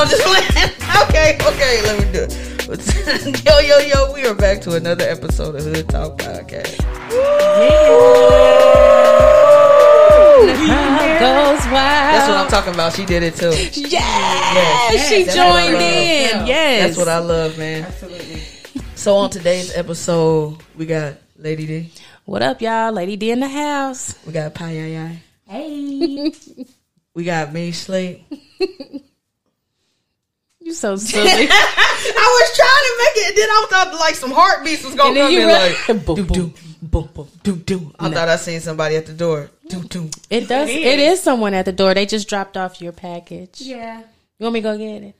No, I'm just playing. Okay, okay, let me do it. yo, yo, yo, we are back to another episode of Hood Talk Podcast. goes wild. That's what I'm talking about. She did it too. Yes, Yes, she that's joined love. in. Yes, That's what I love, man. Absolutely. So on today's episode, we got Lady D, What up, y'all? Lady D in the house. we got Pi Yai Yai, Hey. we got me Slate. You so silly. I was trying to make it, and then I thought like some heartbeats was gonna And come in really- like Boom, do boom. do boom boom do do. I thought I seen somebody at the door. Do do. it does. It It is. is someone at the door. They just dropped off your package. Yeah. You want me to go get it?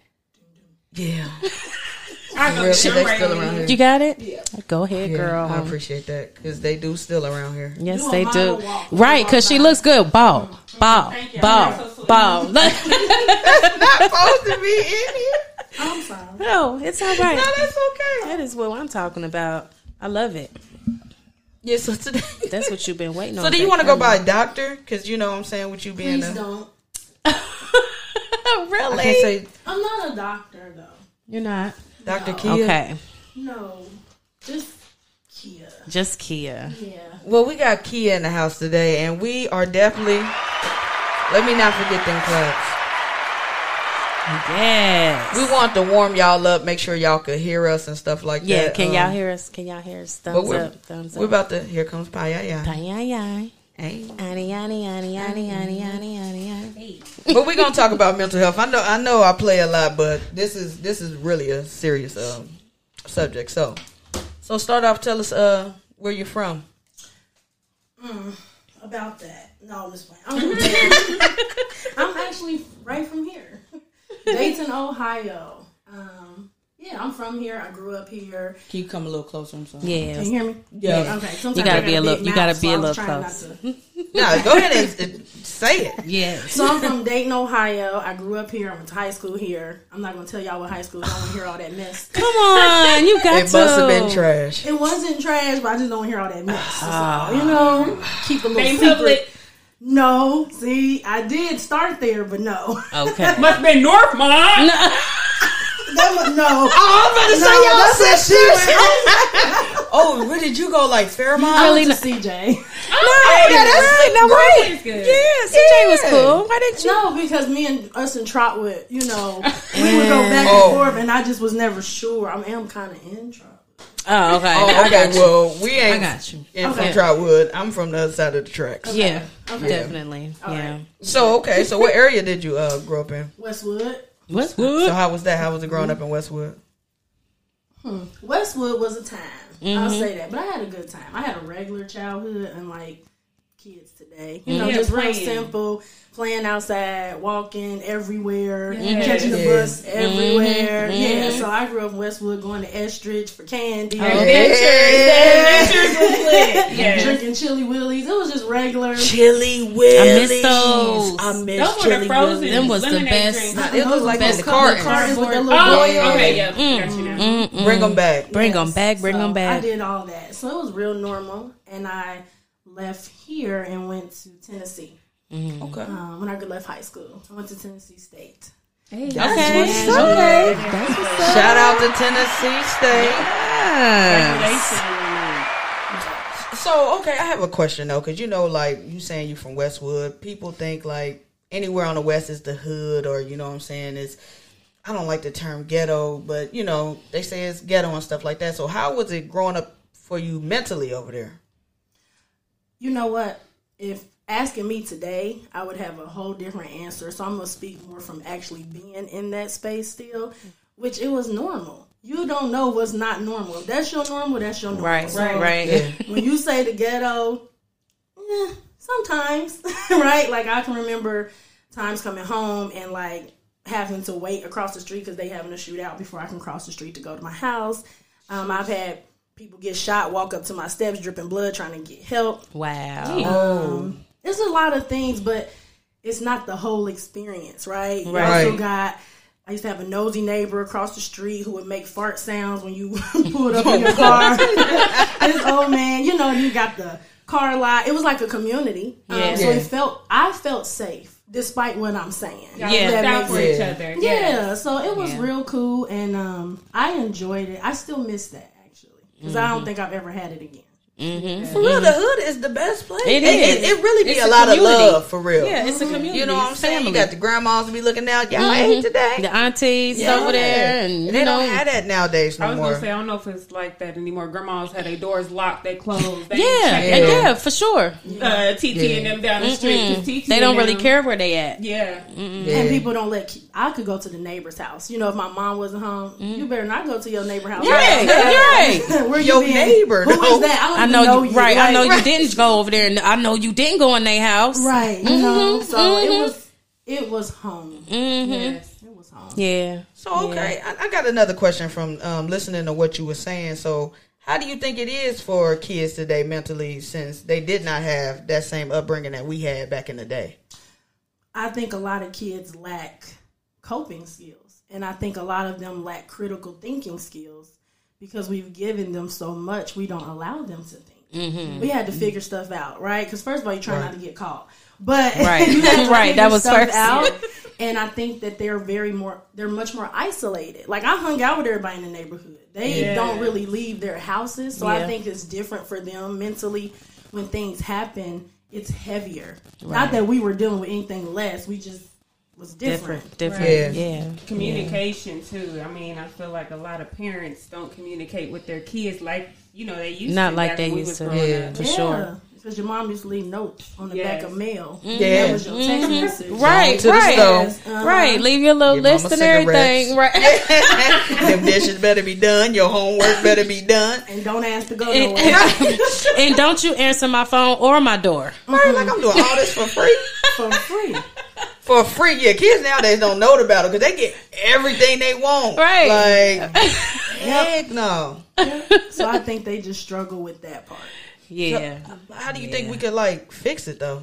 Yeah, I go real, get they them still around here. You got it? Yeah. Go ahead, Yeah, girl. I appreciate that because they do still around here. Yes, You they do. walk. Right, because she looks good. Ball, ball, Thank you. ball, so sweet. ball. Not supposed to be in here. I'm sorry. no, it's all right. No, that's okay. That is what I'm talking about. I love it. Yeah, so today. That's what you've been waiting on. So do you want to go by doctor? Because you know what I'm saying with you being Please a. don't. really? I can't say I'm not a doctor though. You're not. Dr. No. Keia. Okay, No. Just Keia. just Keia. Yeah. Well, we got Keia in the house today, and we are definitely. Let me not forget them claps. Yes. We want to warm y'all up, make sure y'all could hear us and stuff like yeah, that. Yeah, can Um, y'all hear us? Can y'all hear us? but Thumbs we're- up. We're about to. Here comes Paya. Yeah. Hey. Ani, ani, ani, ani, ani, ani, ani, ani. But we're gonna talk about mental health. I know. I know. I play a lot, but this is this is really a serious um, subject. So, so start off. Tell us uh where you're from. About that. No, I'm just playing. I'm. I'm actually right from here. Dayton, Ohio. Um, yeah, I'm from here. I grew up here. Can you come a little closer? I'm sorry. Yeah. Can you hear me? Yeah. Okay. Sometimes You gotta be a little- you gotta be a so I was little trying not closer. to- No, go ahead and, and say it. Yeah. So I'm from Dayton, Ohio. I grew up here. I went to high school here. I'm not gonna tell y'all what high school. is. I don't want to hear all that mess. Come on, you got It to. must have been trash. It wasn't trash, but I just don't want to hear all that mess. Ah. So, you know, keep a little Main secret. No, see, I did start there, but no, Okay. must be Northmont. that was, no. Oh, I'm about to No, say y'all that's she sisters. went. oh, where did you go? Like Fairmont? I Really went to CJ. No, yeah, that's right. No, right. It's good. Yeah, CJ was cool. Why didn't you? No, because me and us and Trot would, you know, we would go back Oh. and forth, and I just was never sure. I am kind of in Trot. Oh, okay. Oh, I okay. got you. Well, we I got you. in Okay. from Trotwood. I'm from the other side of the tracks. Yeah, Okay. definitely. All yeah. right. So okay, so what area did you uh grow up in? Westwood. What's So how was that? How was it growing up in Westwood? Westwood was a time. I'll Mm-hmm. say that. But I had a good time. I had a regular childhood, unlike kids today. You mm-hmm. know, Yeah, just real simple, playing outside, walking everywhere, Yeah. catching the bus everywhere. Mm-hmm. Yeah, mm-hmm. so I grew up in Westwood, going to Estridge for candy. Oh, adventures. Adventures was lit. Drinking chili willies. It was just regular. Chili Willies. I miss those. I miss Those were the frozen. Them was the lemonade best. drinks. It was like in Those the couple carton. cartons with that Oh, little Oh, boy okay, yeah. Got you now. Mm-mm. Bring them back. Bring them back. Bring So them back. I did all that. So it was real normal. And I left here and went to Tennessee Okay. um, when I left high school. I went to Tennessee State. Okay. what's up. Okay. That's what's up. Shout out to Tennessee State. Yes. So okay, I have a question though, because you know, like you saying you're from Westwood, people think like anywhere on the west is the hood, or you know what I'm saying is. I don't like the term ghetto, but you know they say it's ghetto and stuff like that. So how was it growing up for you mentally over there? You know what? If asking me today, I would have a whole different answer. So I'm going to speak more from actually being in that space still, which it was normal. You don't know what's not normal. If that's your normal, that's your normal. Right. So Right. Right. when you say the ghetto, eh, sometimes, right? Like I can remember times coming home and like having to wait across the street because they having a shootout before I can cross the street to go to my house. Um, I've had people get shot, walk up to my steps, dripping blood, trying to get help. Wow. Um, there's a lot of things, but it's not the whole experience, right? You Right. also got. I used to have a nosy neighbor across the street who would make fart sounds when you pulled up in your car. this old man, you know, you got the car lot. It was like a community. Um, Yeah. so Yeah. it felt, I felt safe. despite what I'm saying. Y'all Yeah. That makes for each other. Yeah, so it was Yeah. real cool, and um, I enjoyed it. I still miss that because I Mm-hmm. don't think I've ever had it again. Mm-hmm. For real, the mm-hmm. hood is the best place. It It, it, is. it really be It's a a lot of love for real. Yeah, it's a mm-hmm. community. You know what I'm It's saying? You got the grandmas to be looking out. Y'all ate today. The aunties Yeah. over there, and you they know, don't have that nowadays no I was more. gonna say I don't know if it's like that anymore. Grandmas had their doors locked, they closed. They yeah, yeah, Yeah. for sure. checking, uh, TT and them down the street. 'cause TT They don't really them- care where they at. Yeah, Yeah. And people don't let. I could go to the neighbor's house. You know, if my mom wasn't home, you better not go to your neighbor house. You're right. You're. Where Your you been? neighbor, Who though. is that? I, don't I even know, know you, right. I know Like, you didn't go over there, and I know you didn't go in their house. Right. You know. So mhm. it was. It was home. Mm-hmm. yes. It was home. Yeah. So okay, I, I got another question from um, listening to what you were saying. So, how do you think it is for kids today mentally, since they did not have that same upbringing that we had back in the day? I think a lot of kids lack coping skills, and I think a lot of them lack critical thinking skills because we've given them so much. We don't allow them to think. Mm-hmm. We had to figure stuff out, right? Because first of all, you try not to get caught, but Right. you have to Right, that was stuff first. out. And I think that they're very more, they're much more isolated. Like I hung out with everybody in the neighborhood. They Yeah. don't really leave their houses, so I think it's different for them mentally when things happen. It's heavier. Not that we were dealing with anything less. We just was different. Different. Different. Yeah. Yeah. Communication too. I mean, I feel like a lot of parents don't communicate with their kids like you know they used to Not to. like they used to. Yeah. up. For sure. Because your mom used to leave notes on the Yes. back of mail. Yeah. That was your text message. Mm-hmm. Right. to the right. stove. Uh-huh. Right. Leave your little Give list and everything. cigarettes. Right. Them dishes better be done. Your homework better be done. And don't ask to go and, nowhere and don't you answer my phone or my door. Right, like I'm doing all this for free. for free. For free, yeah. Kids nowadays don't know the battle because they get everything they want. Right. Like, heck no. So I think they just struggle with that part. Yeah. Uh, how do you think we could like fix it though?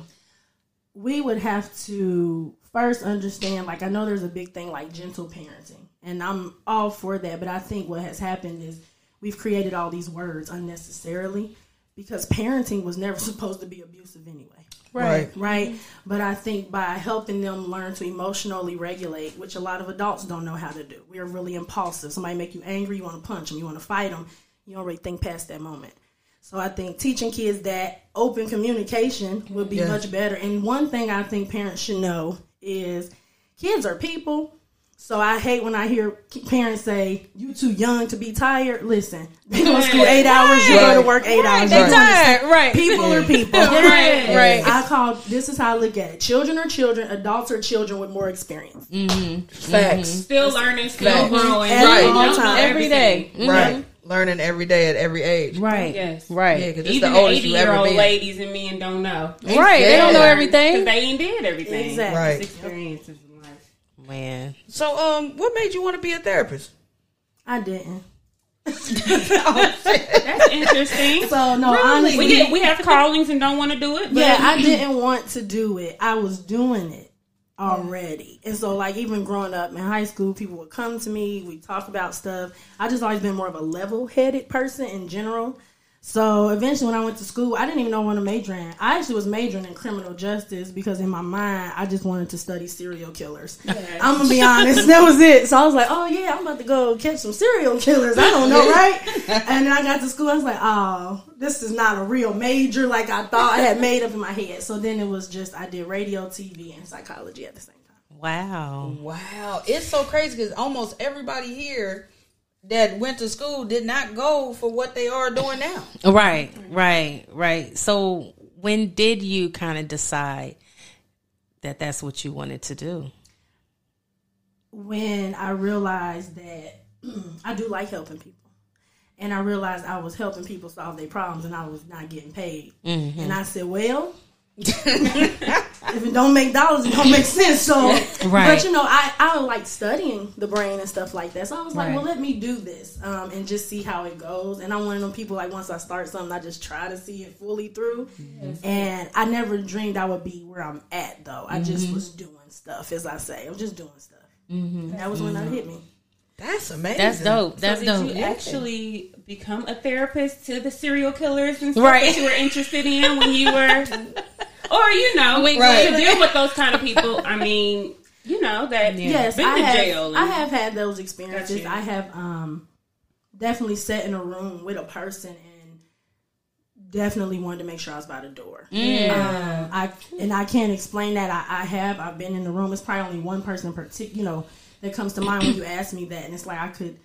We would have to first understand, like, I know there's a big thing like gentle parenting, and I'm all for that, but I think what has happened is we've created all these words unnecessarily because parenting was never supposed to be abusive anyway. Right. right? Mm-hmm. But I think by helping them learn to emotionally regulate, which a lot of adults don't know how to do, we are really impulsive. Somebody make you angry, you want to punch them, you want to fight them, you don't really think past that moment. So I think teaching kids that open communication would be Yeah. much better. And one thing I think parents should know is kids are people. So I hate when I hear parents say, "You too young to be tired." Listen, you go to school eight hours, you go to work eight hours. They you tired. Right. People are people. Right. Right. I call this is how I look at it. Children are children. Adults are children with more experience. Mm-hmm. Mm-hmm. Facts. Still learning, still Facts. growing. Every Don't time. Every day. everything. Right. Learning every day at every age. Right. Yes. Right. Yeah, because it's Even the the oldest you eighty-year-old ladies and men don't know. Right. They don't know Yeah. Because everything. they ain't did everything. Exactly. Right. It's experiences in life. Man. So, um, what made you want to be a therapist? I didn't. That's interesting. So no, honestly, we get we have callings and don't want to do it. But yeah, I didn't want to do it. I was doing it already, and so like even growing up in high school, people would come to me. We talk about stuff. I just always been more of a level-headed person in general. So eventually, when I went to school, I didn't even know what to major in. I actually was majoring in criminal justice because in my mind, I just wanted to study serial killers. I'm gonna be honest, that was it. So I was like, oh yeah, I'm about to go catch some serial killers. I don't know, right? and then I got to school, I was like, oh, this is not a real major like I thought I had made up in my head. So then it was just I did radio, TV, and psychology at the same time. Wow. Wow, it's so crazy because almost everybody here that went to school did not go for what they are doing now. Right. Right. Right. So when did you kind of decide that that's what you wanted to do? when I realized that I do like helping people. And I realized I was helping people solve their problems and I was not getting paid. Mm-hmm. And I said, well, if it don't make dollars, it don't make sense. So, Right. but you know, I, I like studying the brain and stuff like that. So I was like, Right. well, let me do this um, and just see how it goes. And I'm one of them people like once I start something, I just try to see it fully through. And I never dreamed I would be where I'm at though. I just was doing stuff, as I say. I was just doing stuff. And that was when that hit me. That's amazing. That's dope. That's so did dope. you actually become a therapist to the serial killers and stuff Right. that you were interested in when you were? or you know, Wink, when wink. you deal with those kind of people. I mean, you know that Yes, been I to have. jail. I have had those experiences. I have um definitely sat in a room with a person and definitely wanted to make sure I was by the door. Um, I and I can't explain that. I, I have. I've been in the room. It's probably only one person in particular, you know, that comes to mind when you ask me that, and it's like I could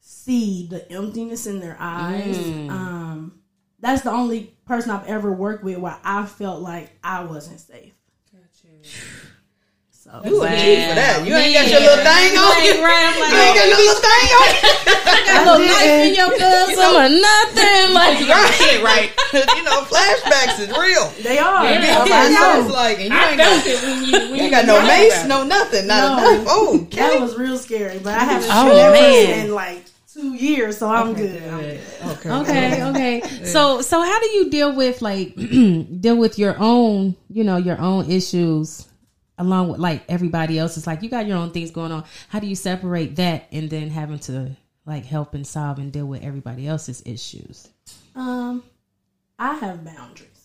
see the emptiness in their eyes. Um, that's the only person I've ever worked with where I felt like I wasn't safe. So You a G for that. You ain't got your little thing on you. Right, like, You ain't got your little thing on you. got a little knife in your bosom or nothing. Like, shit right. you know, flashbacks is real. they are. Yeah. I I know. know. It's like, and you I ain't got, it when you when you you ain't got no mace, no nothing, not No. a knife. Oh, okay. That was real scary, but I haven't Oh, seen that man. person in like two years, so I'm good. I'm good. okay. okay, okay. So, so how do you deal with like deal with your own, you know, your own issues along with like everybody else? It's like you got your own things going on. How do you separate that and then having to like help and solve and deal with everybody else's issues? Um, I have boundaries.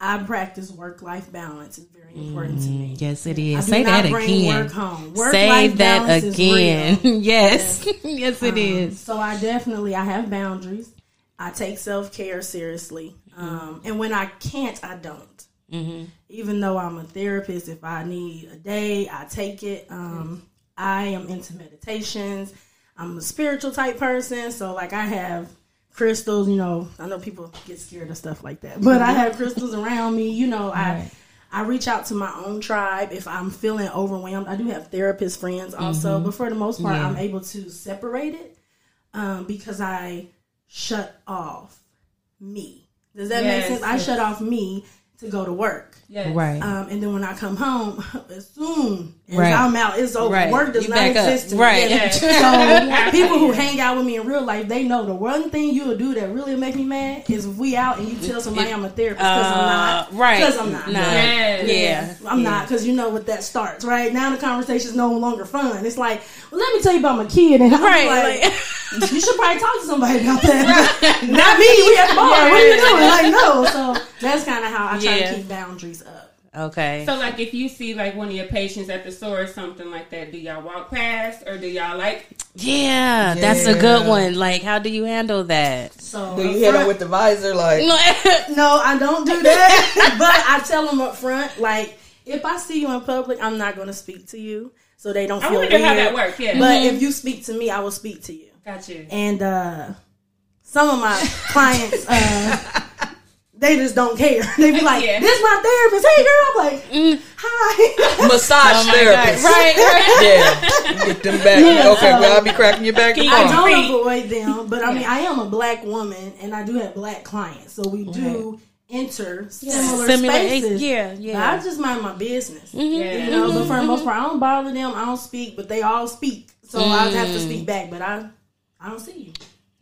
I practice work life balance. It's very important to me. Yes, it is. Say that again. Work home. Work Say that again. real. yes, yes, it Um, is. So I definitely I have boundaries. I take self care seriously, um, and when I can't, I don't. Mm-hmm. Even though I'm a therapist, if I need a day, I take it. Um, I am into meditations. I'm a spiritual type person, so like I have crystals. You know, I know people get scared of stuff like that, but I have crystals around me. You know, I. Right. I reach out to my own tribe if I'm feeling overwhelmed. I do have therapist friends also, but for the most part, Yeah. I'm able to separate it um, because I shut off me. Does that Yes, make sense? I shut off me to go to work. Yes. Right. Um, and then when I come home, as soon as Right. I'm out, it's over. Right. Work does You not exist. to me. Right. Yeah. So people who hang out with me in real life, they know the one thing you'll do that really make me mad is if we out and you tell somebody I'm a therapist because I'm not. Uh, right. Because I'm not. Nah. Yes. Yeah. I'm not because you know what that starts, right? Now the conversation is no longer fun. It's like, well, let me tell you about my kid, and I'm Right. like, like- you should probably talk to somebody about that. not me. We at the bar. What are you doing? Like, no. So that's kind of how I try Yeah. to keep boundaries up. okay. So, like, if you see like one of your patients at the store or something like that, do y'all walk past or do y'all like? Yeah, that's a good one. Like, how do you handle that? So Do you up hit them with the visor like? No, I don't do that. but I tell them up front, like, if I see you in public, I'm not going to speak to you, so they don't I feel wonder weird. how that works. Yeah. But if you speak to me, I will speak to you. Got you. and uh some of my clients uh they just don't care. They be like, Yeah. "This my therapist." Hey, girl, I'm like, "Hi." Massage therapist. right, right. Yeah. Get them back. okay, well, I'll be cracking your back I don't avoid them, but I mean, I am a black woman, and I do have black clients, so we do enter similar, Similar, spaces. yeah, But yeah. I just mind my business, Yeah. you know. But for the most part, I don't bother them. I don't speak, but they all speak, so I have to speak back. But I, I don't see you.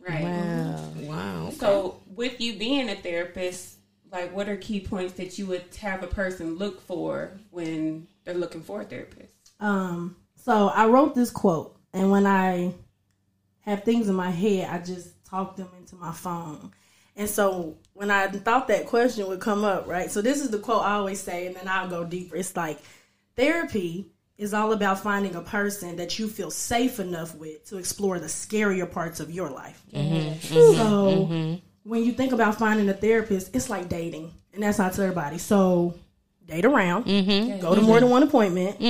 Right. Wow. Wow. So, with you being a therapist, like, what are key points that you would have a person look for when they're looking for a therapist? Um, so I wrote this quote, and when I have things in my head, I just talk them into my phone. And so when I thought that question would come up, right? So this is the quote I always say, and then I'll go deeper. It's like therapy is all about finding a person that you feel safe enough with to explore the scarier parts of your life. Mm-hmm, so mm-hmm, mm-hmm. When you think about finding a therapist, it's like dating, and that's not to everybody. So date around, go to more than one appointment.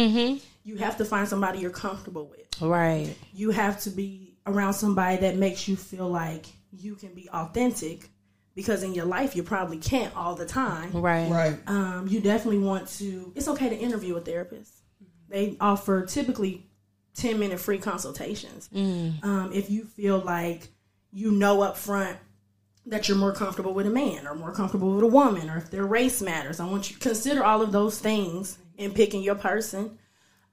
You have to find somebody you're comfortable with. Right. You have to be around somebody that makes you feel like you can be authentic, because in your life you probably can't all the time Right. Right. um, you definitely want to. It's okay to interview a therapist. They offer typically ten minute free consultations. Um, if you feel like you know up front that you're more comfortable with a man or more comfortable with a woman, or if their race matters, I want you to consider all of those things in picking your person.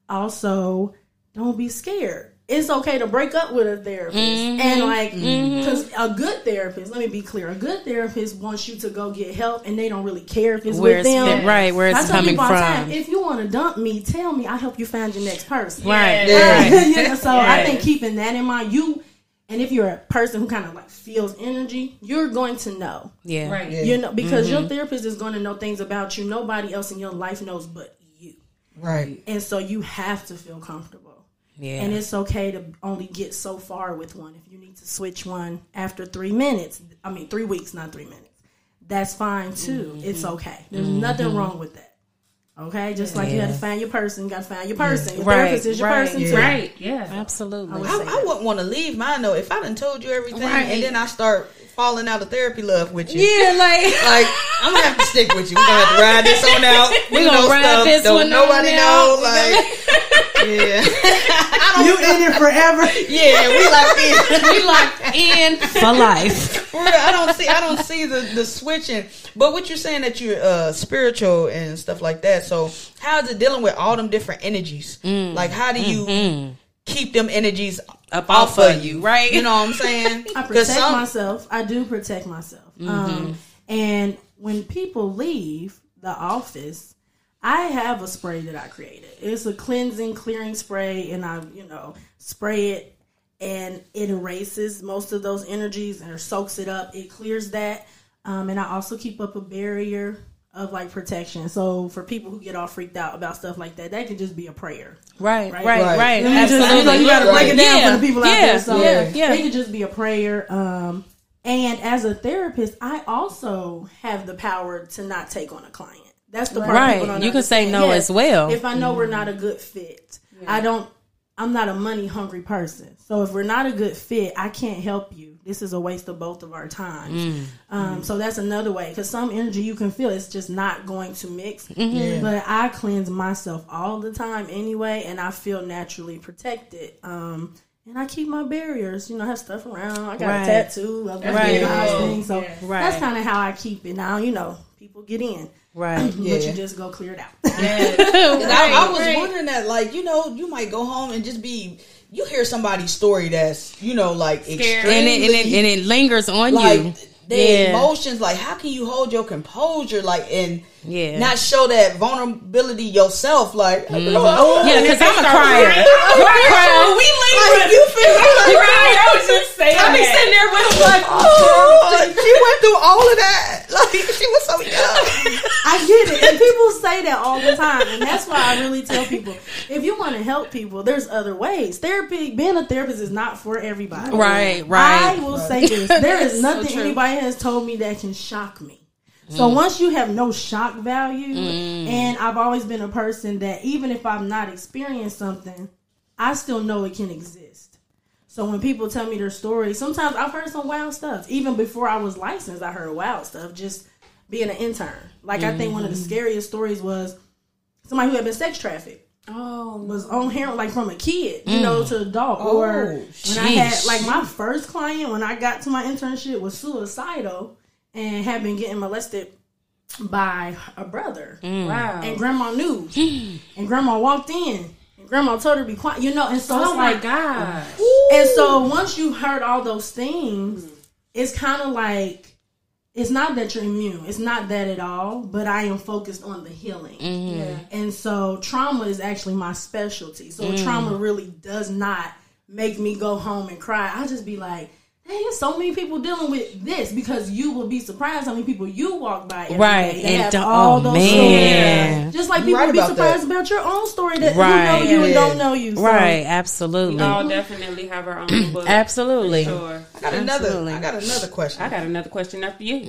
Also, don't be scared. It's okay to break up with a therapist mm-hmm. and like mm-hmm. because a good therapist. Let me be clear: a good therapist wants you to go get help, and they don't really care if it's Where with it's them. been- right, where it's I tell coming people all time, from. if you want to dump me, tell me. I help you find your next person. Right. Yeah. Yeah. Yeah, so I Yes. think keeping that in mind, you And if you're a person who kind of like feels energy, you're going to know. Yeah. Right. You know, because your mm-hmm. therapist is going to know things about you nobody else in your life knows but you. Right. And so you have to feel comfortable. Yeah. And it's okay to only get so far with one. If you need to switch one after three minutes, I mean, three weeks, not three minutes, that's fine too. It's mm-hmm. okay. There's nothing mm-hmm. wrong with that. Okay? Just like you had to find your person, you got to find your person. Your Right, therapist is your right, person yeah. too. Right. Yeah. Absolutely. would I, I wouldn't want to leave mine though. If I done told you everything Right. and then I start falling out of therapy love with you. Yeah, like Like I'm gonna have to stick with you. We're gonna have to ride this on out. We You gonna know, ride stuff this don't one on nobody out. know. Like yeah, You in it forever. yeah. We like this. we locked in for life. I don't see. I don't see the the switching. But what you're saying that you're uh, spiritual and stuff like that. So how is it dealing with all them different energies? Like how do you keep them energies Up off off of of you? you, right? You know what I'm saying? I 'Cause protect some- myself. I do protect myself. Um, and when people leave the office, I have a spray that I created. It's a cleansing, clearing spray, and I, you know, spray it, and it erases most of those energies and soaks it up. It clears that, um, and I also keep up a barrier of like protection. So for people who get all freaked out about stuff like that, that can just be a prayer. Right, Right. right, Right. right. You just- Absolutely. you, know, you gotta break it down Yeah, for the people out there. So yeah, yeah. it could just be a prayer. Um, and as a therapist, I also have the power to not take on a client. That's the part Right. people don't You can say no Yes, as well. If I know we're not a good fit, I don't. I'm not a money hungry person. So if we're not a good fit, I can't help you. This is a waste of both of our times. Mm. Um, so that's another way because some energy you can feel it's just not going to mix. Mm-hmm. But I cleanse myself all the time anyway, and I feel naturally protected. Um, and I keep my barriers. You know, I have stuff around. I got Right. a tattoo. I've got Right. nice things. So Right. that's kind of how I keep it. Now you know people get in, Right. but Yeah. you just go clear it out. 'Cause I, I was right. wondering that, like, you know, you might go home and just be. You hear somebody's story that's, you know, like extremely, And it, and, it, and it lingers on like you. The Yeah. emotions. Like, how can you hold your composure, like, and Yeah. not show that vulnerability yourself? Like, mm-hmm. oh, Yeah, because I'm a crier. Right. We leave. like, you feel like, Right. I was just saying. I be that. sitting there with him like, oh, like, she went through all of that. Like, she was so young. I get it. And people say that all the time. And that's why I really tell people if you want to help people, there's other ways. Therapy, being a therapist is not for everybody. Right, right. I will say this there is nothing true. anybody has told me that can shock me. So mm. once you have no shock value, mm. and I've always been a person that even if I've not experienced something, I still know it can exist. So when people tell me their stories, sometimes I've heard some wild stuff. Even before I was licensed, I heard wild stuff. Just being an intern, like I think one of the mm-hmm. scariest stories was somebody who had been sex trafficked Oh, was on heroin, like from a kid, you know, mm. to adult. Oh, or Oh, when I had like my first client when I got to my internship was suicidal and had been getting molested by a brother. Mm. wow. And grandma knew. and grandma walked in. And grandma told her to be quiet. You know, and so oh it's my like god. and so once you heard all those things, it's kind of like it's not that you're immune. It's not that at all. But I am focused on the healing. Mm-hmm. Yeah. And so trauma is actually my specialty. So mm. trauma really does not make me go home and cry. I just be like, hey, there's so many people dealing with this because you will be surprised how many people you walk by Right. day that And have all oh, those man. stories. Just like people right will be about surprised that. about your own story that Right. who know you and don't know you. So Right, absolutely. We all definitely have our own book. Absolutely. Sure. I got another. Absolutely. I got another question. I got another question after you.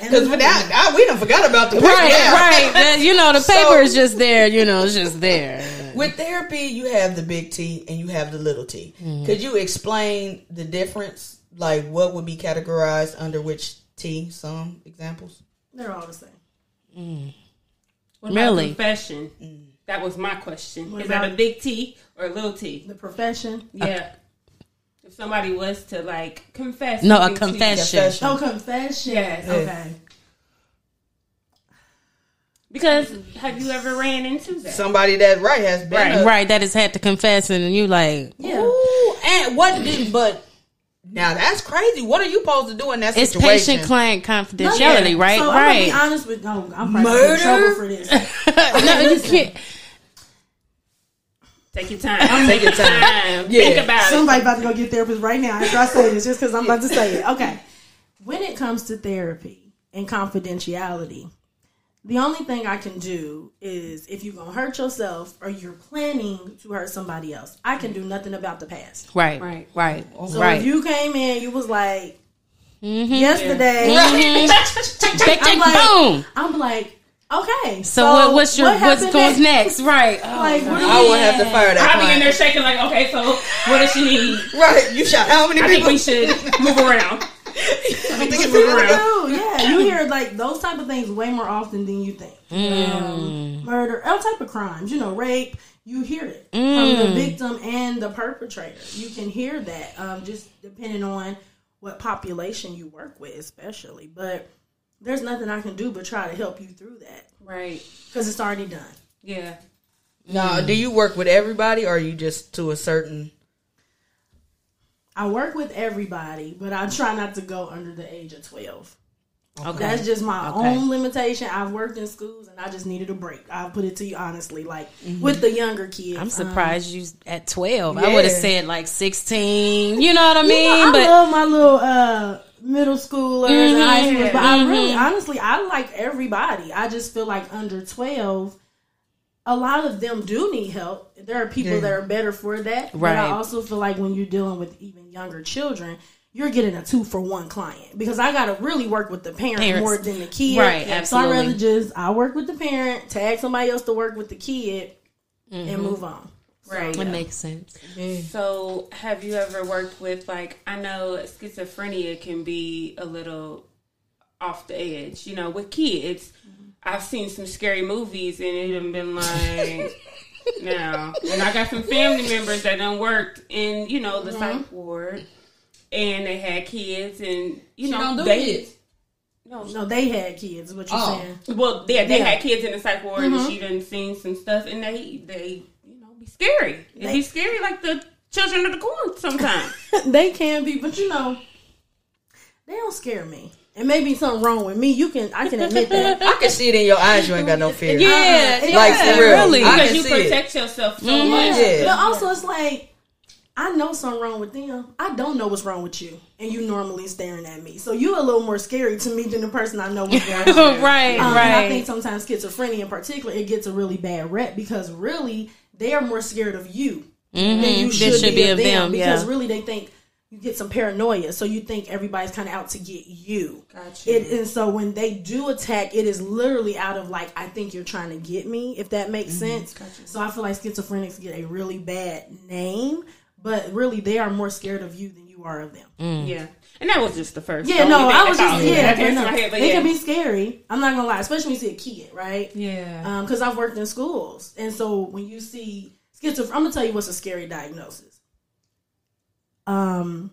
Because without, I, we done forgot about the Right, Yeah. right. That- you know, the So- paper is just there. You know, it's just there. With therapy, you have the big T and you have the little T. Mm-hmm. Could you explain the difference? Like, what would be categorized under which T? Some examples. they're all the same. What about Really? confession? That was my question. What Is that a big T or a little T? The profession. Yeah. If somebody was to like confess, No, a something to you- confession. Confession. Oh, confession. Yes. Okay. Because have you ever ran into that? Somebody that right has been Right. a- Right, that has had to confess, and you like, Yeah. Ooh, and what did but now that's crazy. What are you supposed to do in that it's situation? patient client confidentiality, right? So I'm gonna be right. honest with no, I'm probably in trouble for this. no, you Listen. can't. Take your time. Take your time. Think Yeah. about it. Somebody about to go get therapist right now after I say this, just because I'm about to say it. Okay. When it comes to therapy and confidentiality, the only thing I can do is if you're gonna hurt yourself or you're planning to hurt somebody else, I can do nothing about the past. Right. Right. Right. So right. if you came in, you was like Mm-hmm. yesterday. Tick, tick, like- boom. I'm like, okay. So, what, what's your what what's happened going next? Right. Oh, Like, what do I we- would have to fire that I'll be in there shaking like, okay, so what does she need? Right, you shot how many I think people? we should move around. I think we should move around. Do. Yeah, you hear like those type of things way more often than you think. Um, murder, all type of crimes. You know, rape. You hear it from the victim and the perpetrator. You can hear that, um, just depending on what population you work with, especially. But there's nothing I can do but try to help you through that Right. because it's already done. Yeah. Now, do you work with everybody, or are you just to a certain? I work with everybody, but I try not to go under the age of twelve. Okay. That's just my Okay. own limitation. I've worked in schools and I just needed a break. I'll put it to you honestly. Like with the younger kids. I'm um, surprised you at 12. I would have said like 16. You know what I you mean? know, I but love my little uh, middle schoolers and high Mhm. schoolers, but I really, honestly, I like everybody. I just feel like under 12, a lot of them do need help. There are people Yeah. that are better for that. But I also feel like when you're dealing with even younger children, you're getting a two for one client because I got to really work with the parent Parents. more than the kid. Right, Absolutely. So I rather just I work with the parent, tag somebody else to work with the kid, and mm-hmm. move on. Right. it makes sense. So, have you ever worked with like I know schizophrenia can be a little off the edge, you know, with kids. Mm-hmm. I've seen some scary movies and it have been like now, and I got some family members that done worked in you know the psych mm-hmm. ward, and they had kids, and you know don't do they kids. no. No, they had kids. What you're Oh. saying? Well, yeah, they Yeah. had kids in the psych ward, and she mm-hmm. done seen some stuff, and they they you know be scary. It be scary like the children of the corn sometimes. they can be, but you know, they don't scare me. And maybe something wrong with me. You can, I can admit that. I can see it in your eyes. You ain't got no fear. Yeah, Uh-uh. Like, for real. really. I because can you see it. protect yourself so mm-hmm. Yeah. much. Yeah. But also, it's like I know something wrong with them. I don't know what's wrong with you, and you normally staring at me. So you a little more scary to me than the person I know what's going on. right, Um, and I think sometimes schizophrenia, in particular, it gets a really bad rep because really they are more scared of you than you should, should be, be of of them. them, because yeah. really they think you get some paranoia, so you think everybody's kind of out to get you. Gotcha. It, and so when they do attack, it is literally out of like, I think you're trying to get me, if that makes sense. So I feel like schizophrenics get a really bad name, but really they are more scared of you than you are of them. Yeah, and that was just the first. Yeah, no, I was just in yeah, my but no, head, it yeah. can be scary. I'm not gonna lie, especially when you see a kid, right? Yeah. Because I've worked in schools, and so when you see schizophrenia, I'm gonna tell you what's a scary diagnosis. Um,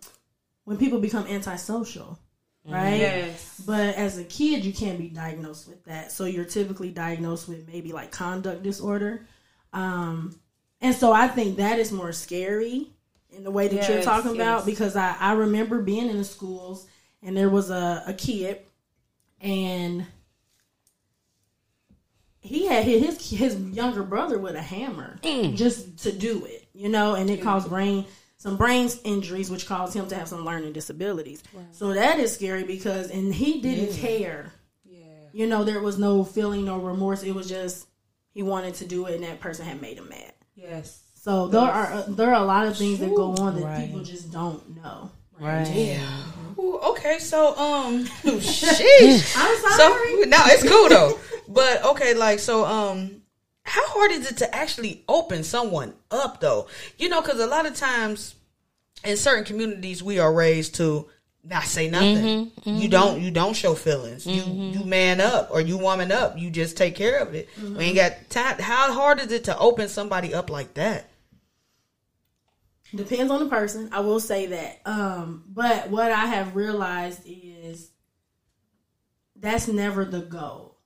when people become antisocial, right? yes. But as a kid, you can't be diagnosed with that. So you're typically diagnosed with maybe like conduct disorder. Um, and so I think that is more scary in the way that you're Yes, talking about because I, I remember being in the schools and there was a, a kid and he had hit his his younger brother with a hammer mm. just to do it, you know, and it mm. caused brain some brain injuries, which caused him to have some learning disabilities. So that is scary because, and he didn't care. Yeah. You know, there was no feeling, no remorse. It was just he wanted to do it, and that person had made him mad. Yes. So there are uh, there are a lot of things that go on that Right. people just don't know. Right. Ooh, okay, so um, sheesh. I'm So sorry. no, it's cool though. But okay, like so um, how hard is it to actually open someone up though? You know, because a lot of times in certain communities we are raised to not say nothing. You don't you don't show feelings. You you man up or you woman up. You just take care of it. We ain't got time. How hard is it to open somebody up like that? Depends on the person. I will say that. Um, but what I have realized is that's never the goal.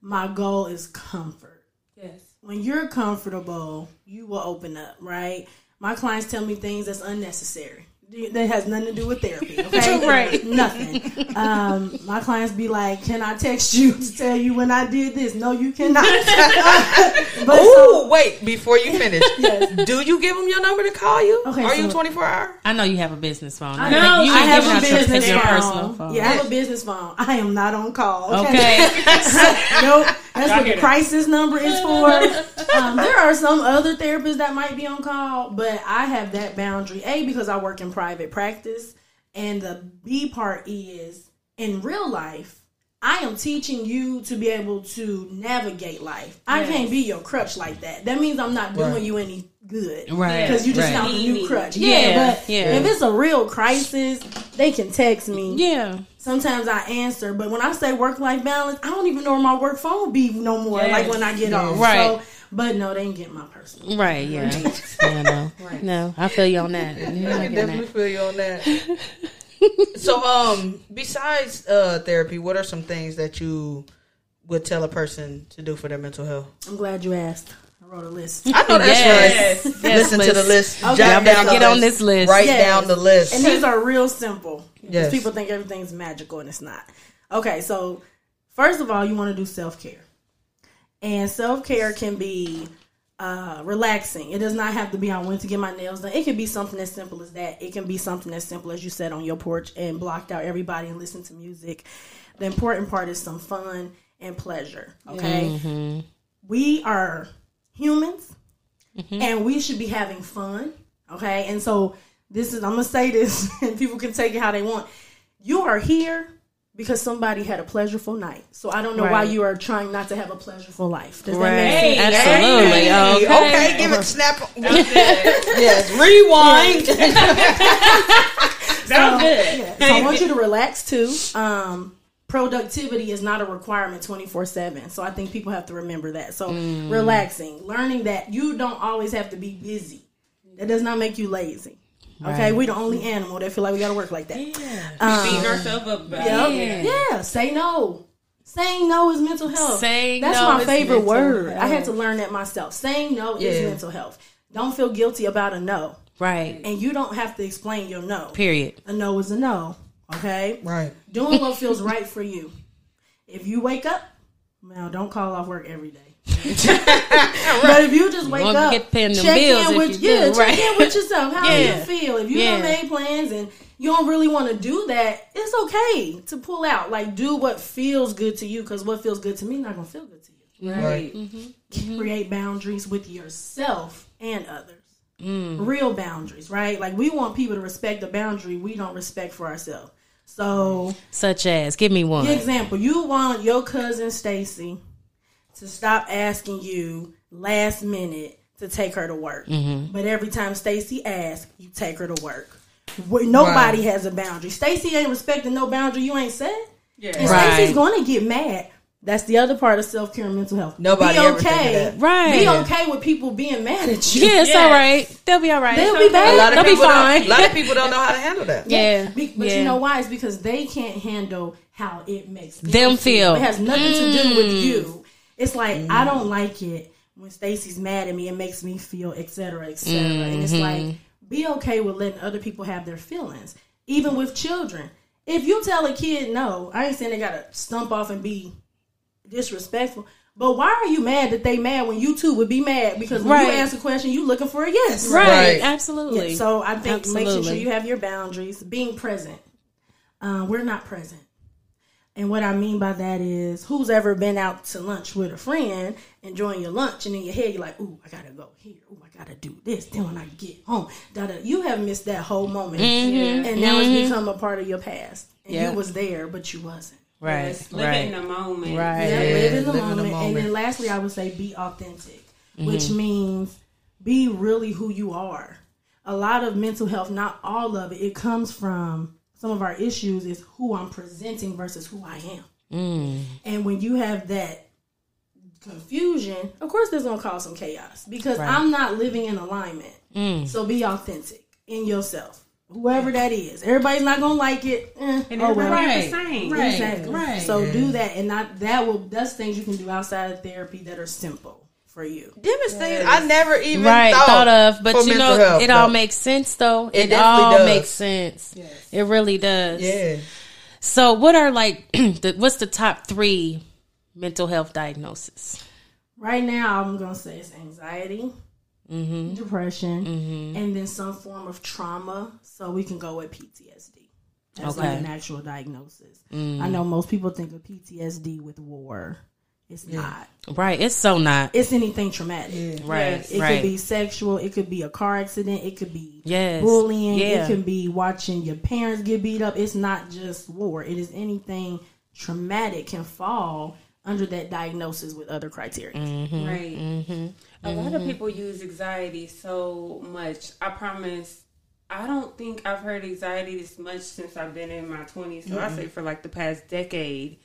My goal is comfort. Yes. When you're comfortable, you will open up, right? My clients tell me things that's unnecessary. That has nothing to do with therapy. Okay, Right. Nothing. Um, my clients be like, "Can I text you to tell you when I did this?" No, you cannot. but Ooh, wait! Before you finish, Yes. do you give them your number to call you? Okay, Are you twenty four hour? I know you have a business phone. I, I know, you I have a business phone. phone. Yeah, I have a business phone. I am not on call. Okay. Okay. nope. That's what the crisis number is for. Um, there are some other therapists that might be on call, but I have that boundary. A because I work in private practice, and the B part is in real life. I am teaching you to be able to navigate life. I can't be your crutch like that. That means I'm not doing Right. you any good. Right. Because you just right. found a new crutch. Yeah, Yeah, but yeah. if it's a real crisis, they can text me. Yeah. Sometimes I answer, but when I say work life balance, I don't even know where my work phone be no more. Yes. Like when I get off, Right. So, but no, they ain't get my personal. Right. Yeah. yeah no. No. I feel you on that. Yeah, I I definitely that. feel you on that. so, um, besides uh therapy, what are some things that you would tell a person to do for their mental health? I'm glad you asked. I wrote a list. I know that's Yes. right. Yes, Listen to the Liz. list. Okay. Jot down get on this list. Write Yes. down the list. And these are real simple. Because Yes. people think everything's magical and it's not. Okay, so first of all, you want to do self care. And self care can be uh, relaxing. It does not have to be I went to get my nails done. It can be something as simple as that. It can be something as simple as you sat on your porch and blocked out everybody and listened to music. The important part is some fun and pleasure. Okay. We are humans and we should be having fun. Okay. And so this is, I'm going to say this and people can take it how they want. You are here because somebody had a pleasureful night. So I don't know why you are trying not to have a pleasureful life. Does Right. that make sense? Absolutely. Hey, Okay. okay, give it a snap. yes, rewind. That was good. Yeah. So I want you to relax too. Um, productivity is not a requirement 24 7 so i think people have to remember that so relaxing learning that you don't always have to be busy that does not make you lazy okay we the only animal that feel like we gotta work like that Yeah, Beating um, ourselves up about Yep. it. yeah say no saying no is mental health Saying that's no my is favorite mental word i had to learn that myself saying no is mental health don't feel guilty about a no Right. and you don't have to explain your no Period. a no is a no okay right. doing what feels right for you. If you wake up, now don't call off work every day. but if you just wake won't up, get paying them check bills in with you yeah, do, check right? in with yourself. How Yeah. do you feel? If you Yeah. don't made plans and you don't really want to do that, it's okay to pull out. Like do what feels good to you, because what feels good to me not gonna feel good to you. Right. Create boundaries with yourself and others. Mm. Real boundaries, right? Like we want people to respect the boundary we don't respect for ourselves. So Such as, give me one. example, you want your cousin Stacy to stop asking you last minute to take her to work. Mm-hmm. But every time Stacy asks, you take her to work. Where nobody has a boundary. Stacy ain't respecting no boundary you ain't set. And Yeah. Right. Stacy's going to get mad. That's the other part of self care and mental health. Nobody be ever think okay. that. Right. Be okay with people being mad at you. Yeah, it's Yes. all right. They'll be all right. They'll be A bad. lot of They'll be people don't- fine. A lot of people don't know how to handle that. Yeah. Be- but yeah. you know why? It's because they can't handle how it makes them, Them feel. It has nothing to do with Mm. you. It's like I don't like it when Stacy's mad at me. It makes me feel, et cetera, et cetera. And it's Mm-hmm. like be okay with letting other people have their feelings, even with children. If you tell a kid no, I ain't saying they gotta stump off and be disrespectful. But why are you mad that they mad when you too would be mad? Because when you ask a question, you looking for a yes. Right. Right. Absolutely. Yeah, so I think making sure you have your boundaries, being present. Uh, we're not present. And what I mean by that is, who's ever been out to lunch with a friend, enjoying your lunch, and in your head you're like, "Ooh, I gotta go here. Ooh, I gotta do this." Then when I get home, da da. You have missed that whole moment, and now it's become a part of your past. And Yeah. you was there, but you wasn't. right. Yes, live in Right. the moment. Right. Yeah, Yeah, live in the live in the moment. And then lastly, I would say be authentic, which Mm-hmm. means be really who you are. A lot of mental health, not all of it, it comes from some of our issues is who I'm presenting versus who I am. Mm. And when you have that confusion, of course, there's gonna cause some chaos because Right. I'm not living in alignment. Mm. So be authentic in yourself, whoever that is. Everybody's not gonna like it. Eh, And oh everybody well. the same. Right. Exactly. Right. So do that, and not that will. That's things you can do outside of therapy that are simple, for you. Them is things I never even right thought, thought of but you know health, it all though. makes sense though It it, definitely all does. makes sense it really does yeah. so what are like the, what's the top three mental health diagnoses? Right now, I'm gonna say it's anxiety, Mm-hmm. depression, and then some form of trauma. So we can go with PTSD. That's like Okay. an actual diagnosis. I know most people think of PTSD with war. It's not. right it's so not It's anything traumatic. right It right could be sexual. It could be a car accident. It could be Yes. bullying. Yeah. It can be watching your parents get beat up. It's not just war. It is anything traumatic can fall under that diagnosis with other criteria. Mm-hmm. Right. A lot of people use anxiety so much. I promise. I don't think I've heard anxiety this much since I've been in my 20s. So I say for like the past decade.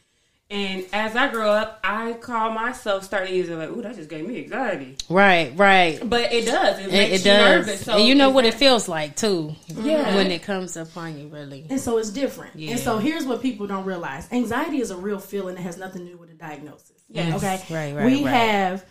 And as I grow up, I call myself starting using like, "Ooh, that just gave me anxiety." right right But it does. It, it, makes it you does nervous. So and you know is what it feels like too Yeah. when it comes upon you really And so it's different. Yeah. And so here's what people don't realize. Anxiety is a real feeling that has nothing to do with a diagnosis. Yes. Okay. Right, right, We right. have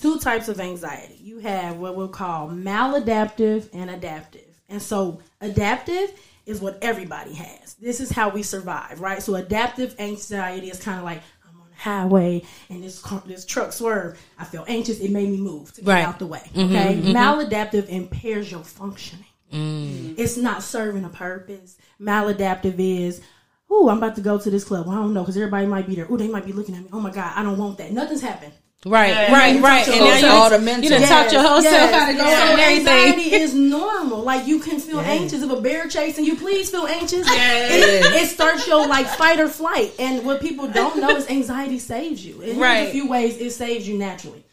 two types of anxiety. You have what we'll call maladaptive and adaptive. And so adaptive is what everybody has. This is how we survive, right? So adaptive anxiety is kind of like I'm on the highway and this car, this truck swerved. I feel anxious. It made me move to get Right. out the way. Mm-hmm, okay. Mm-hmm. Maladaptive impairs your functioning. Mm. It's not serving a purpose. Maladaptive is, ooh, I'm about to go to this club. Well, I don't know because everybody might be there. Ooh, they might be looking at me. Oh my god, I don't want that. Nothing's happened. Right Yeah. right You right and to now you, all the you mental. done taught your whole self how to go So and everything anxiety is normal. Like you can feel anxious if a bear chasing you. Please feel anxious. It, it starts your like fight or flight. And what people don't know is anxiety saves you. And Right. a few ways it saves you naturally.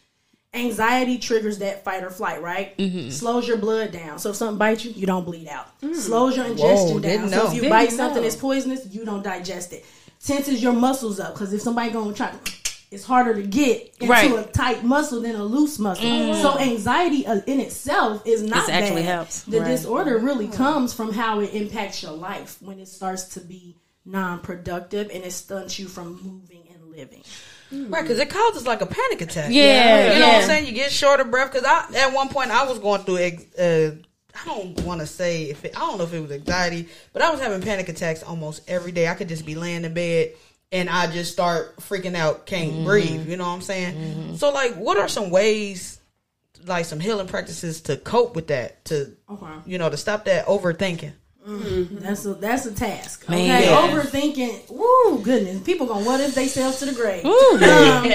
Anxiety triggers that fight or flight, right? Mm-hmm. Slows your blood down. So if something bites you, you don't bleed out. Slows your ingestion down. didn't So if you Didn't bite something that's poisonous, you don't digest it. Tenses your muscles up because if somebody gonna try, it's harder to get into Right. a tight muscle than a loose muscle. So anxiety uh, in itself is not It actually bad. helps. The Right. disorder really comes from how it impacts your life when it starts to be non-productive and it stunts you from moving and living. Right, because it causes like a panic attack. Yeah, you know what I'm saying. You get short of breath. Because I, at one point, I was going through. ex- Uh, I don't want to say if it, I don't know if it was anxiety, but I was having panic attacks almost every day. I could just be laying in bed and I just start freaking out, can't Mm-hmm. breathe. You know what I'm saying? So, like, what are some ways, like some healing practices to cope with that? To Okay. you know, to stop that overthinking. That's a that's a task. Man. Okay, Yeah. overthinking. Woo, goodness, people gonna what if they self to the grave. Ooh. Um,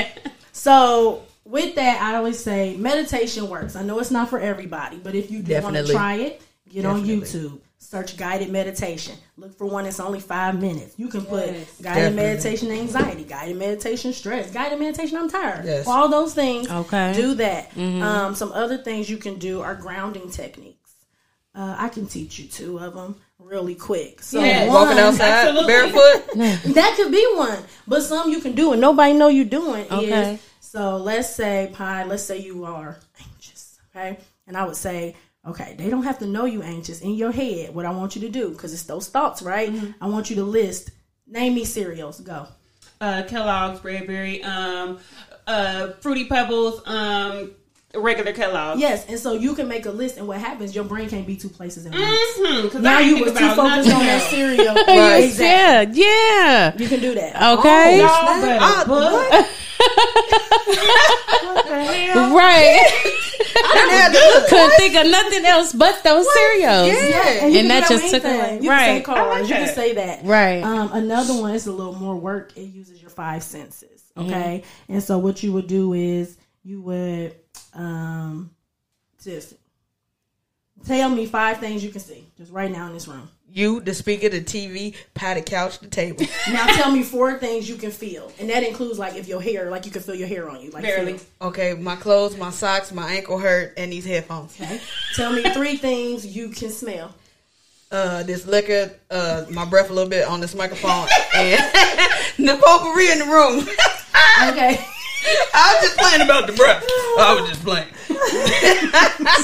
so with that, I always say meditation works. I know it's not for everybody, but if you do want to try it, get on YouTube. Search guided meditation. Look for one that's only five minutes. You can put Yes. guided Definitely. meditation anxiety, guided meditation stress, guided meditation I'm tired. Yes. All those things. Okay. Do that. Um, some other things you can do are grounding techniques. Uh, I can teach you two of them really quick. So Yeah. one- Walking outside absolutely. barefoot. that could be one, but some you can do and nobody know you're doing. Okay. Is, so let's say, Pie, let's say you are anxious, okay? And I would say, okay, they don't have to know you anxious in your head. What I want you to do, because it's those thoughts, right? I want you to list. Name me cereals. Go. uh, Kellogg's, Bradbury, um, uh, Fruity Pebbles, um, regular Kellogg's. Yes, and so you can make a list, and what happens? Your brain can't be two places at once. Mhm, 'cause Now I you think was too focused nothing on that cereal. Right. Exactly. yeah yeah You can do that. okay Y'all snap. better Ah, book. what? right I didn't have to look. couldn't think of nothing else but those cereals Yeah. and, you And that do just took anything. away- You can say right. cars. Like you can say that. right Um, another one is a little more work. It uses your five senses. Mm-hmm. Okay, and so what you would do is you would um, just tell me five things you can see just right now in this room. You, the speaker, the TV, pie, the couch, the table. Now tell me four things you can feel, and that includes like if your hair, like you can feel your hair on you, like Barely. feel. Okay, my clothes, my socks, my ankle hurt, and these headphones. Okay. Tell me three things you can smell. Uh, this liquor, uh, my breath a little bit on this microphone, and the potpourri in the room. Okay. I was just playing about the breath. I was just playing.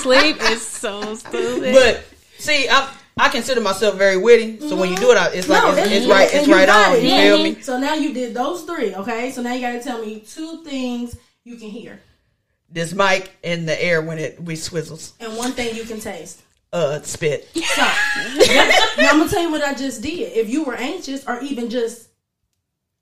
sleep is so stupid But see, I I consider myself very witty, so when you do it, it's like No, it's, it's- it's right, it's right on. it. You Yeah. feel me? So now you did those three. Okay. So now you got to tell me two things you can hear. this mic in the air when it we swizzles. And one thing you can taste. Uh, spit. So, now I'm gonna tell you what I just did. If you were anxious or even just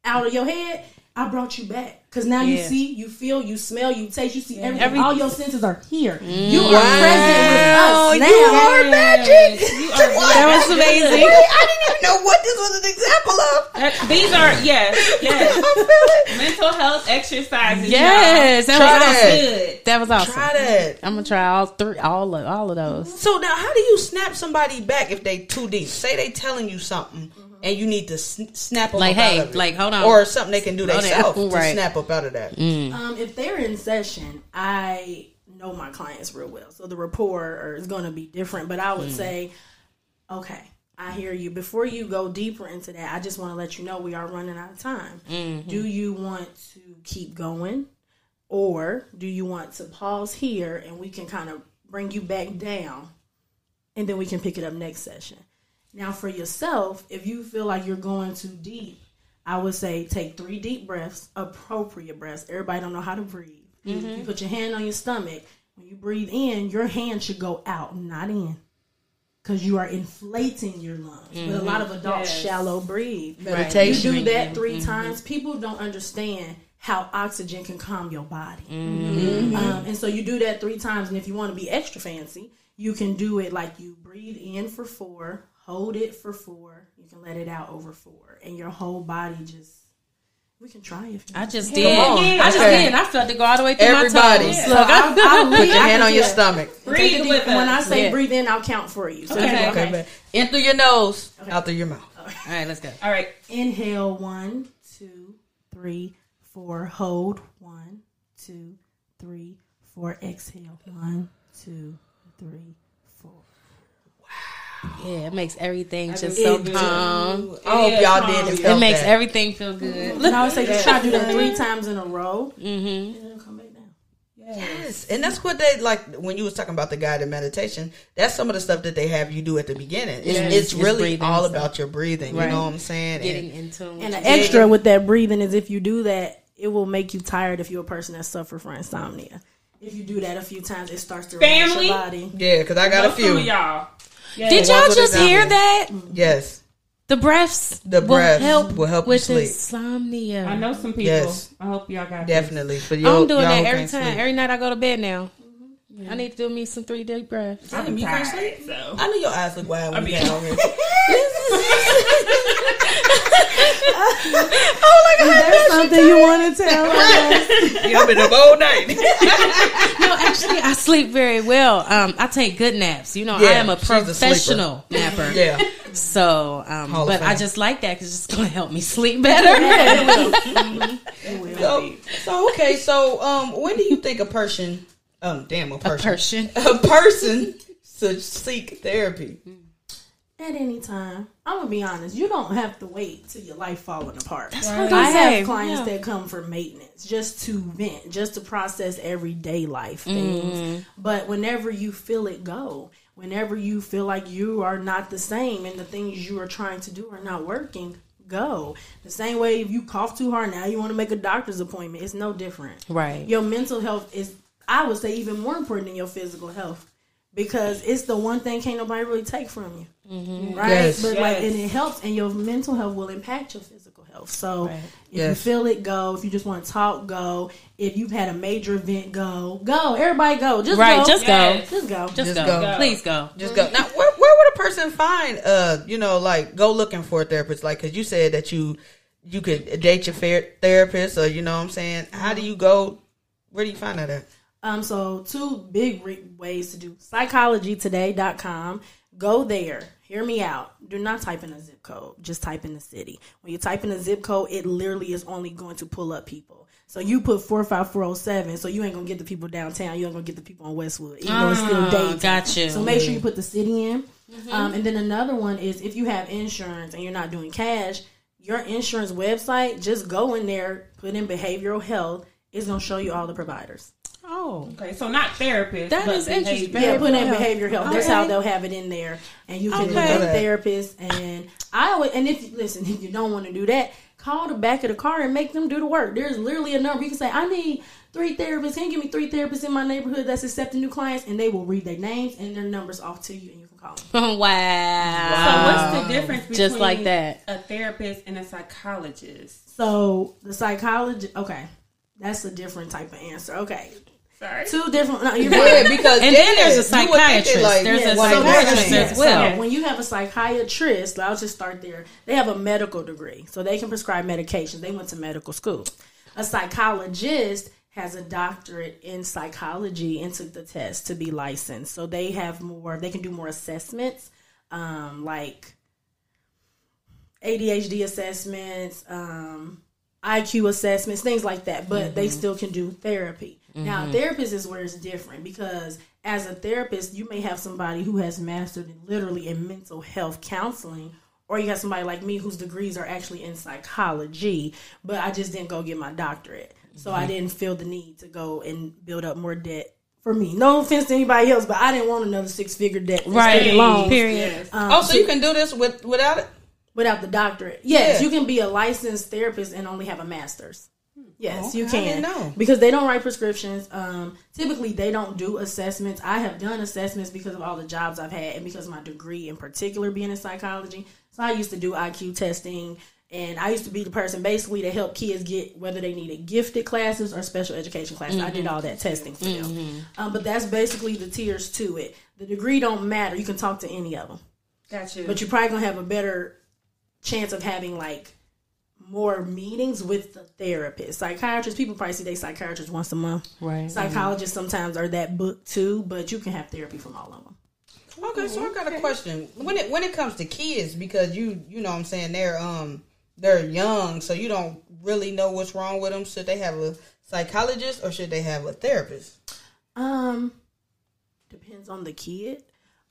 out of your head, I brought you back because now you see, you feel, you smell, you taste, you see everything. Every- All your senses are here. You mm. are Wow. present with us now. You are magic. You are That was amazing. Wait, I didn't even know what this was an example of. That- these are yes, yes. I feel it. Mental health exercises. Yes, that Try was that. awesome. Good. That was awesome. Try that. I'm gonna try all three, all of all of those. So now, how do you snap somebody back if they too deep? Say they telling you something and you need to sn- snap them Like, up out hey, of it. like, hold on. or something they can do Hold on. themselves to Right. snap up out of that. Mm. Um, if they're in session, I know my clients real well, so the rapport is going to be different. But I would mm. say, okay, I hear you. Before you go deeper into that, I just want to let you know we are running out of time. Mm-hmm. Do you want to keep going, or do you want to pause here and we can kind of bring you back down, and then we can pick it up next session. Now, for yourself, if you feel like you're going too deep, I would say take three deep breaths, appropriate breaths. Everybody don't know how to breathe. You mm-hmm. put your hand on your stomach. When you breathe in, your hand should go out, not in, because you are inflating your lungs. But a mm-hmm. lot of adults Yes. shallow breathe. You do that 3 mm-hmm. times. People don't understand how oxygen can calm your body. Um, and so you do that three times. And if you want to be extra fancy, you can do it like you breathe in for four, hold it for four, you can let it out over four, and your whole body just. We can try if I want. just did. on. I just Okay. did. I felt it go all the way through Everybody. my toes. Yeah. Look, I, I'll- I'll Put your I hand on your that. stomach. Breathe deep- with When I say Yeah. breathe in, I'll count for you. So Okay. you- Okay, man. In through your nose, out through your mouth. all right, let's go. All right. Inhale one, two, three, four. Hold one, two, three, four. Exhale one, two, three, four. Yeah, it makes everything just so it. calm. I hope is y'all calm. did. and It makes that. everything feel good. And I would say just try to do that three times in a row, Mm-hmm. and then come back down. Yes, and that's what they like when you was talking about the guided meditation. That's some of the stuff that they have you do at the beginning. It's, Yes. it's It's really breathing all and stuff. about your breathing. Right. You know what I'm saying? Getting And into And an extra with that breathing is if you do that, it will make you tired if you're a person that suffers from insomnia. If you do that a few times, it starts to relax Family? your body. yeah, because I got a few. some few. of y'all. Did y'all just hear that? Yes, The breaths, The will breaths help will help you with sleep. insomnia. I know some people. Yes. I hope y'all got definitely. For I'm doing that every time. sleep. Every night I go to bed now. I need to do me some three deep breaths. This. I'm Damn, you can't tired, sleep? so. I know your eyes look wide when I you mean- got on here. oh my god! There's something you want to tell us. Yeah, I've been up all night. No, actually, I sleep very well. Um, I take good naps. You know, I am a she's a professional napper. yeah, So, um, but I just like that because it's going to help me sleep better. So, so okay. So, um, when do you think a person, um, damn, a person, Person. a person should seek therapy? At any time, I'm gonna be honest. You don't have to wait till your life falling apart. what I'm I have clients yeah. that come for maintenance, just to vent, just to process everyday life things. Mm-hmm. But whenever you feel it go, whenever you feel like you are not the same and the things you are trying to do are not working, go. The same way if you cough too hard now, you want to make a doctor's appointment. It's no different. Right. Your mental health is, I would say, even more important than your physical health. Because it's the one thing can't nobody really take from you right? Yes. But like, and it helps, and your mental health will impact your physical health. So Right. if you feel it, go. If you just want to talk, go. If you've had a major event, go. Go. Everybody, go. Just Right, go. just Yes. just go. Just, Just go. go. Please go. Just go now. Where, where would a person find, uh, you know, like go looking for a therapist? Like, cause you said that you you could date your fair therapist, or you know what I'm saying. How do you go? Where do you find that at? Um, so two big re- ways to do psychologytoday.com. Go there. Hear me out. Do not type in a zip code. Just type in the city. When you type in a zip code, it literally is only going to pull up people. So you put four five four zero seven. So you ain't gonna get the people downtown. You ain't gonna get the people on Westwood, even though it's still Oh, Dayton. got you. So make sure you put the city in. Um, and then another one is if you have insurance and you're not doing cash, your insurance website, just go in there, put in behavioral health. It's gonna show you all the providers. Oh, Okay, so not therapist. That but is interesting. behavior. Yeah, put in Behavioral health. behavior health. That's how they'll have it in there, and you can Okay. go to therapist. And I always and if listen, if you don't want to do that, call the back of the car and make them do the work. There's literally a number. You can say, I need three therapists. Can you give me three therapists in my neighborhood that's accepting new clients? And they will read their names and their numbers off to you and you can call them. wow. So what's the difference between Just like that. a therapist and a psychologist? So the psychologist, okay, that's a different type of answer. Okay. Sorry. Two different, no, you're Yeah, right. because And then yeah, there's a you would think psychiatrist. like, There's a one psychiatrist best as well. So when you have a psychiatrist, I'll just start there. They have a medical degree, so they can prescribe medications. They went to medical school. A psychologist has a doctorate in psychology and took the test to be licensed. So they have more. They can do more assessments, um, like ADHD assessments, um, IQ assessments, things like that. But they still can do therapy. Now, mm-hmm. therapist is where it's different because as a therapist, you may have somebody who has mastered literally in mental health counseling, or you have somebody like me whose degrees are actually in psychology, but I just didn't go get my doctorate. So I mm-hmm. didn't feel the need to go and build up more debt for me. No offense to anybody else, but I didn't want another six figure debt. for Right. loans Period. Yes. Um, oh, so you can do this with without it? without the doctorate. Yes, Yeah. you can be a licensed therapist and only have a master's. Yes, you Okay, I can. didn't know. Because they don't write prescriptions. Um, typically, they don't do assessments. I have done assessments because of all the jobs I've had and because of my degree in particular being in psychology. So I used to do IQ testing. And I used to be the person basically to help kids get whether they needed gifted classes or special education classes. I did all that testing for them. Um, but that's basically the tiers to it. The degree don't matter. You can talk to any of them Gotcha. but you're probably gonna have a better chance of having like more meetings with the therapist. Psychiatrists, people probably see their psychiatrist once a month. Right. Psychologists sometimes are that book too, but you can have therapy from all of them. Okay, so I got a question. When it when it comes to kids, because you you know what I'm saying they're um they're young, so you don't really know what's wrong with them. Should they have a psychologist or should they have a therapist? Um, depends on the kid,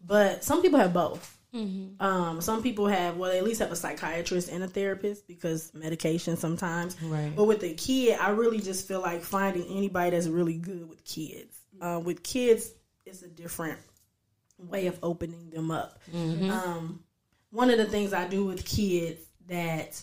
but some people have both. Mm-hmm. Um, some people have well, they at least have a psychiatrist and a therapist because medication sometimes. Right. But with a kid, I really just feel like finding anybody that's really good with kids. Uh, with kids, it's a different way of opening them up. Um, one of the things I do with kids that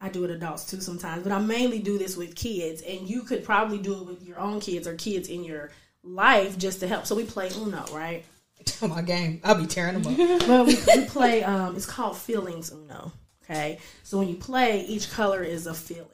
I do with adults too sometimes, but I mainly do this with kids, and you could probably do it with your own kids or kids in your life just to help. So we play Uno, right? My game, I'll be tearing them up. Well, we, we play. Um, it's called feelings Uno. Okay, so when you play, each color is a feeling.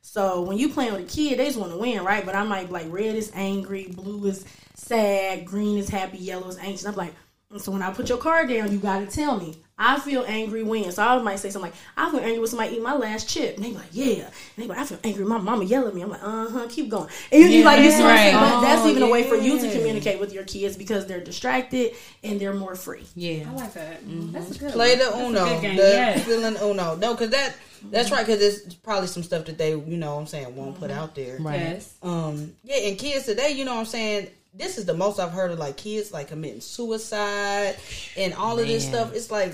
So when you playing with a kid, they just want to win, right? But I might like red is angry, blue is sad, green is happy, yellow is anxious. I'm like, and so when I put your card down, you got to tell me. I feel angry when. So I might say something like, I feel angry when somebody eat my last chip. And they be like, yeah. And they be like, I feel angry. My mama yell at me. I'm like, uh huh, keep going. And you, you like, you see what I'm saying? right. But that's even a way for you to communicate with your kids because they're distracted and they're more free. Yeah. I like that. That's a good Play one. the That's a Uno, good game, the yes. feeling Uno. No, because that that's right. Because it's probably some stuff that they you know what I'm saying won't put out there. Right. Yes. Um, yeah, and kids today, you know what I'm saying. This is the most I've heard of like kids like committing suicide and all of this stuff. It's like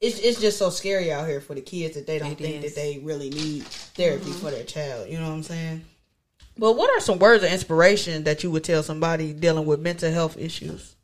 it's it's just so scary out here for the kids that they don't It think is. that they really need therapy mm-hmm. for their child. You know what I'm saying? But what are some words of inspiration that you would tell somebody dealing with mental health issues?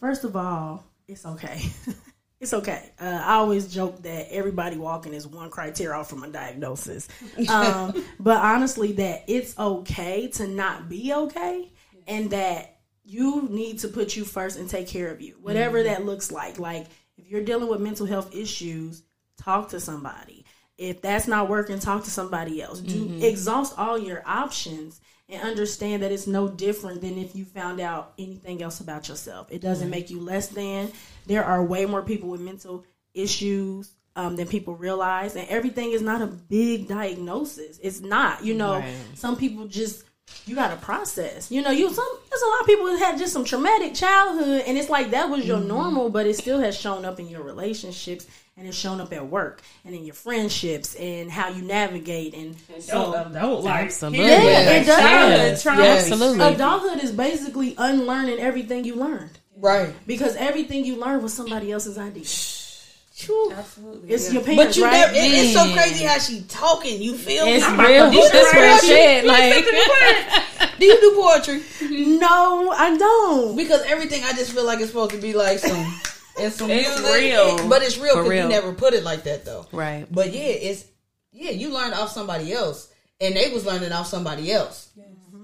First of all, it's okay. it's okay. Uh, I always joke that everybody walking is one criteria off from a diagnosis. Um, but honestly, that it's okay to not be okay and that you need to put you first and take care of you, whatever that looks like. Like, if you're dealing with mental health issues, talk to somebody. If that's not working, talk to somebody else. Do mm-hmm. exhaust all your options and understand that it's no different than if you found out anything else about yourself. It doesn't mm-hmm. make you less than. There are way more people with mental issues um, than people realize, and everything is not a big diagnosis. It's not. You know, Right. some people just you got to process. You know, you some there's a lot of people that had just some traumatic childhood, and it's like that was your mm-hmm. normal, but it still has shown up in your relationships. And it's shown up at work and in your friendships and how you navigate and so um, don't like Absolutely. Yeah, it does. Childhood trauma. Yes. Absolutely. adulthood is basically unlearning everything you learned Right. because everything you learned was somebody else's idea. Absolutely. It's your parents, But you right? never, it- it's so crazy how she talking. You feel me? It's real. It's real shit. Like, Do you do poetry? no, I don't. Because everything I just feel like it's supposed to be like some and some It's music. real. It- but it's real For because you never put it like that though. Right. But yeah, it's yeah, you learned off somebody else, and they was learning off somebody else.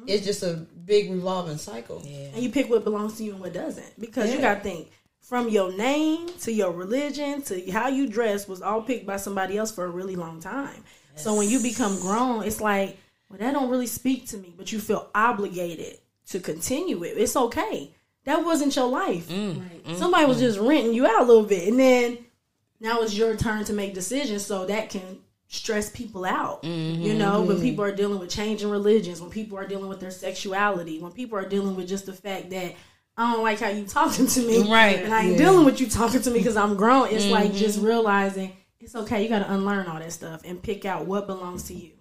It's just a big revolving cycle. and you pick what belongs to you and what doesn't because you got to think from your name to your religion to how you dress was all picked by somebody else for a really long time so when you become grown it's like well that don't really speak to me but you feel obligated to continue it it's okay that wasn't your life. Mm, mm, mm. Somebody was just renting you out a little bit and then now it's your turn to make decisions so that can stress people out mm-hmm. you know? When mm-hmm. people are dealing with changing religions when people are dealing with their sexuality when people are dealing with just the fact that i don't like how you talking to me Right. and i ain't dealing with you talking to me because i'm grown. It's like mm-hmm. just realizing it's okay you got to unlearn all that stuff and pick out what belongs to you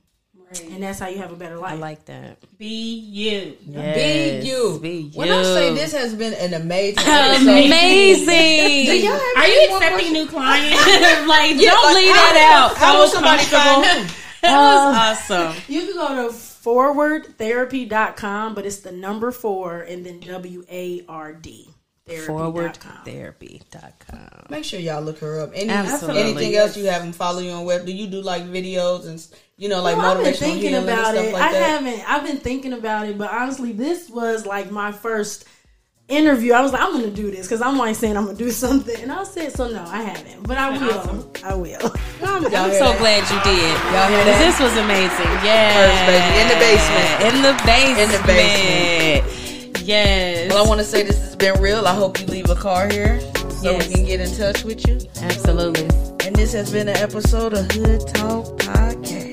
and that's how you have a better life I like that. Be you. Be you. Be you. When I say this has been an amazing episode. Amazing. Do y'all have Are you accepting new clients? like, Yeah, don't like, leave that out. How That will was somebody comfortable. find them? That was uh, awesome. you can go to 4wardtherapy.com but it's the number four and then w-a-r-d therapy.com 4wardtherapy.com. Make sure y'all look her up. Any, Absolutely. Anything else you have them follow you on web? Do you do like videos and you know like Well, I've been thinking about it. like I that? haven't. I've been thinking about it, but honestly, this was like my first interview. I was like, I'm gonna do this because I'm like saying I'm gonna do something, and I said, so no, I haven't, but I will. I will. I'm, I'm so that? glad you did. Y'all hear that? This was amazing. Yeah. First, baby, in the basement. In the basement. In the basement. Yes. Well, I want to say this has been real. I hope you leave a car here so Yes. we can get in touch with you. Absolutely. And this has been an episode of Hood Talk Podcast.